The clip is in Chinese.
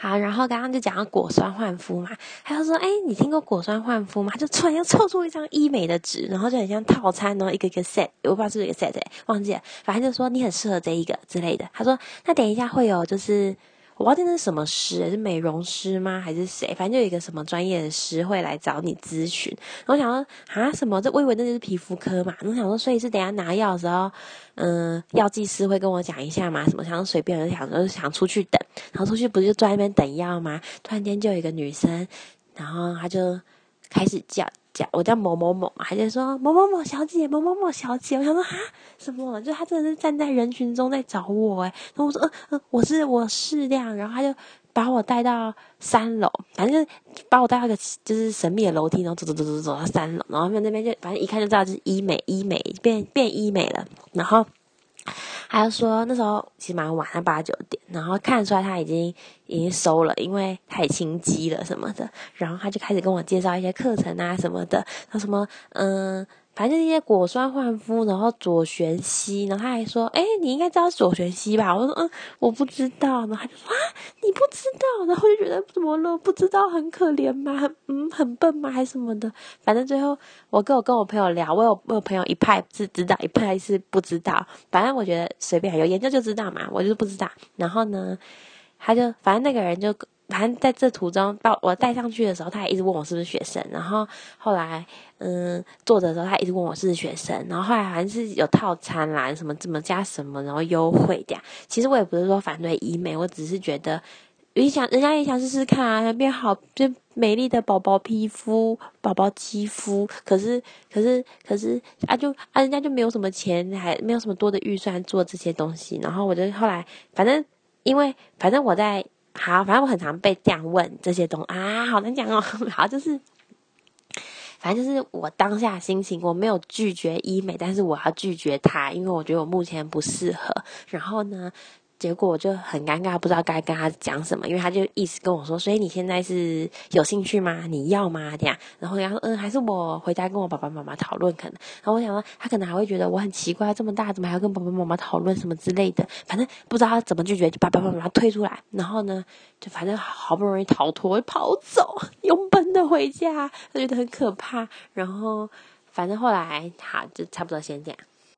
好，然后刚刚就讲到果酸焕肤嘛，他就说，哎，你听过果酸焕肤吗？就突然又抽出一张医美的纸，然后就很像套餐，然后一个一个 set，我不知道是不是一个 set，忘记了，反正就说你很适合这一个之类的。他说，那等一下会有就是。我忘记那是什么师，是美容师吗？还是谁？反正就有一个什么专业的师会来找你咨询。我想说啊，什么？这我以为那就是皮肤科嘛。我想说，所以是等下拿药的时候，嗯，药剂师会跟我讲一下嘛？什么？想随便，我就想说想出去等，然后出去不是就坐在那边等药吗？突然间就有一个女生，然后她就开始叫。我叫某某某嘛，还在说某某某小姐，某某某小姐。我想说啊，什么？就他真的是站在人群中在找我哎。然后我说，嗯嗯，我是我适量。然后他就把我带到三楼，反正把我带到一个就是神秘的楼梯，然后走走走走走到三楼，然后那边就反正一看就知道就是医美，医美变变医美了。然后。他就说那时候起码晚上，八九点，然后看出来他已经已经收了，因为太心机了什么的。然后他就开始跟我介绍一些课程啊什么的，他什么嗯。反正一些果酸焕肤，然后左旋吸，然后他还说：“哎，你应该知道左旋吸吧？”我说：“嗯，我不知道。”然后他就说：“啊，你？”然后就觉得怎么了？不知道很可怜吗？很嗯，很笨吗？还是什么的？反正最后我跟我跟我朋友聊，我有我有朋友一派是知道，一派是不知道。反正我觉得随便，有研究就知道嘛。我就是不知道。然后呢，他就反正那个人就。反正在这途中，到我带上去的时候，他还一直问我是不是学生。然后后来，嗯，坐的时候，他一直问我是不是学生。然后后来好像是有套餐啦，什么怎么加什么，然后优惠的。其实我也不是说反对医美，我只是觉得，也想人家也想试试看啊，变好就美丽的宝宝皮肤、宝宝肌肤。可是可是可是啊，就啊，人家就没有什么钱，还没有什么多的预算做这些东西。然后我就后来，反正因为反正我在。好，反正我很常被这样问这些东西啊，好难讲哦。好，就是，反正就是我当下心情，我没有拒绝医美，但是我要拒绝他，因为我觉得我目前不适合。然后呢？结果我就很尴尬，不知道该跟他讲什么，因为他就一直跟我说：“所以你现在是有兴趣吗？你要吗？”这样，然后他说：“嗯，还是我回家跟我爸爸妈妈讨论可能。”然后我想说，他可能还会觉得我很奇怪，这么大怎么还要跟爸爸妈妈讨论什么之类的？反正不知道他怎么拒绝，就把爸爸妈妈推出来。然后呢，就反正好不容易逃脱，跑走，勇奔的回家，他觉得很可怕。然后反正后来好，就差不多先这样。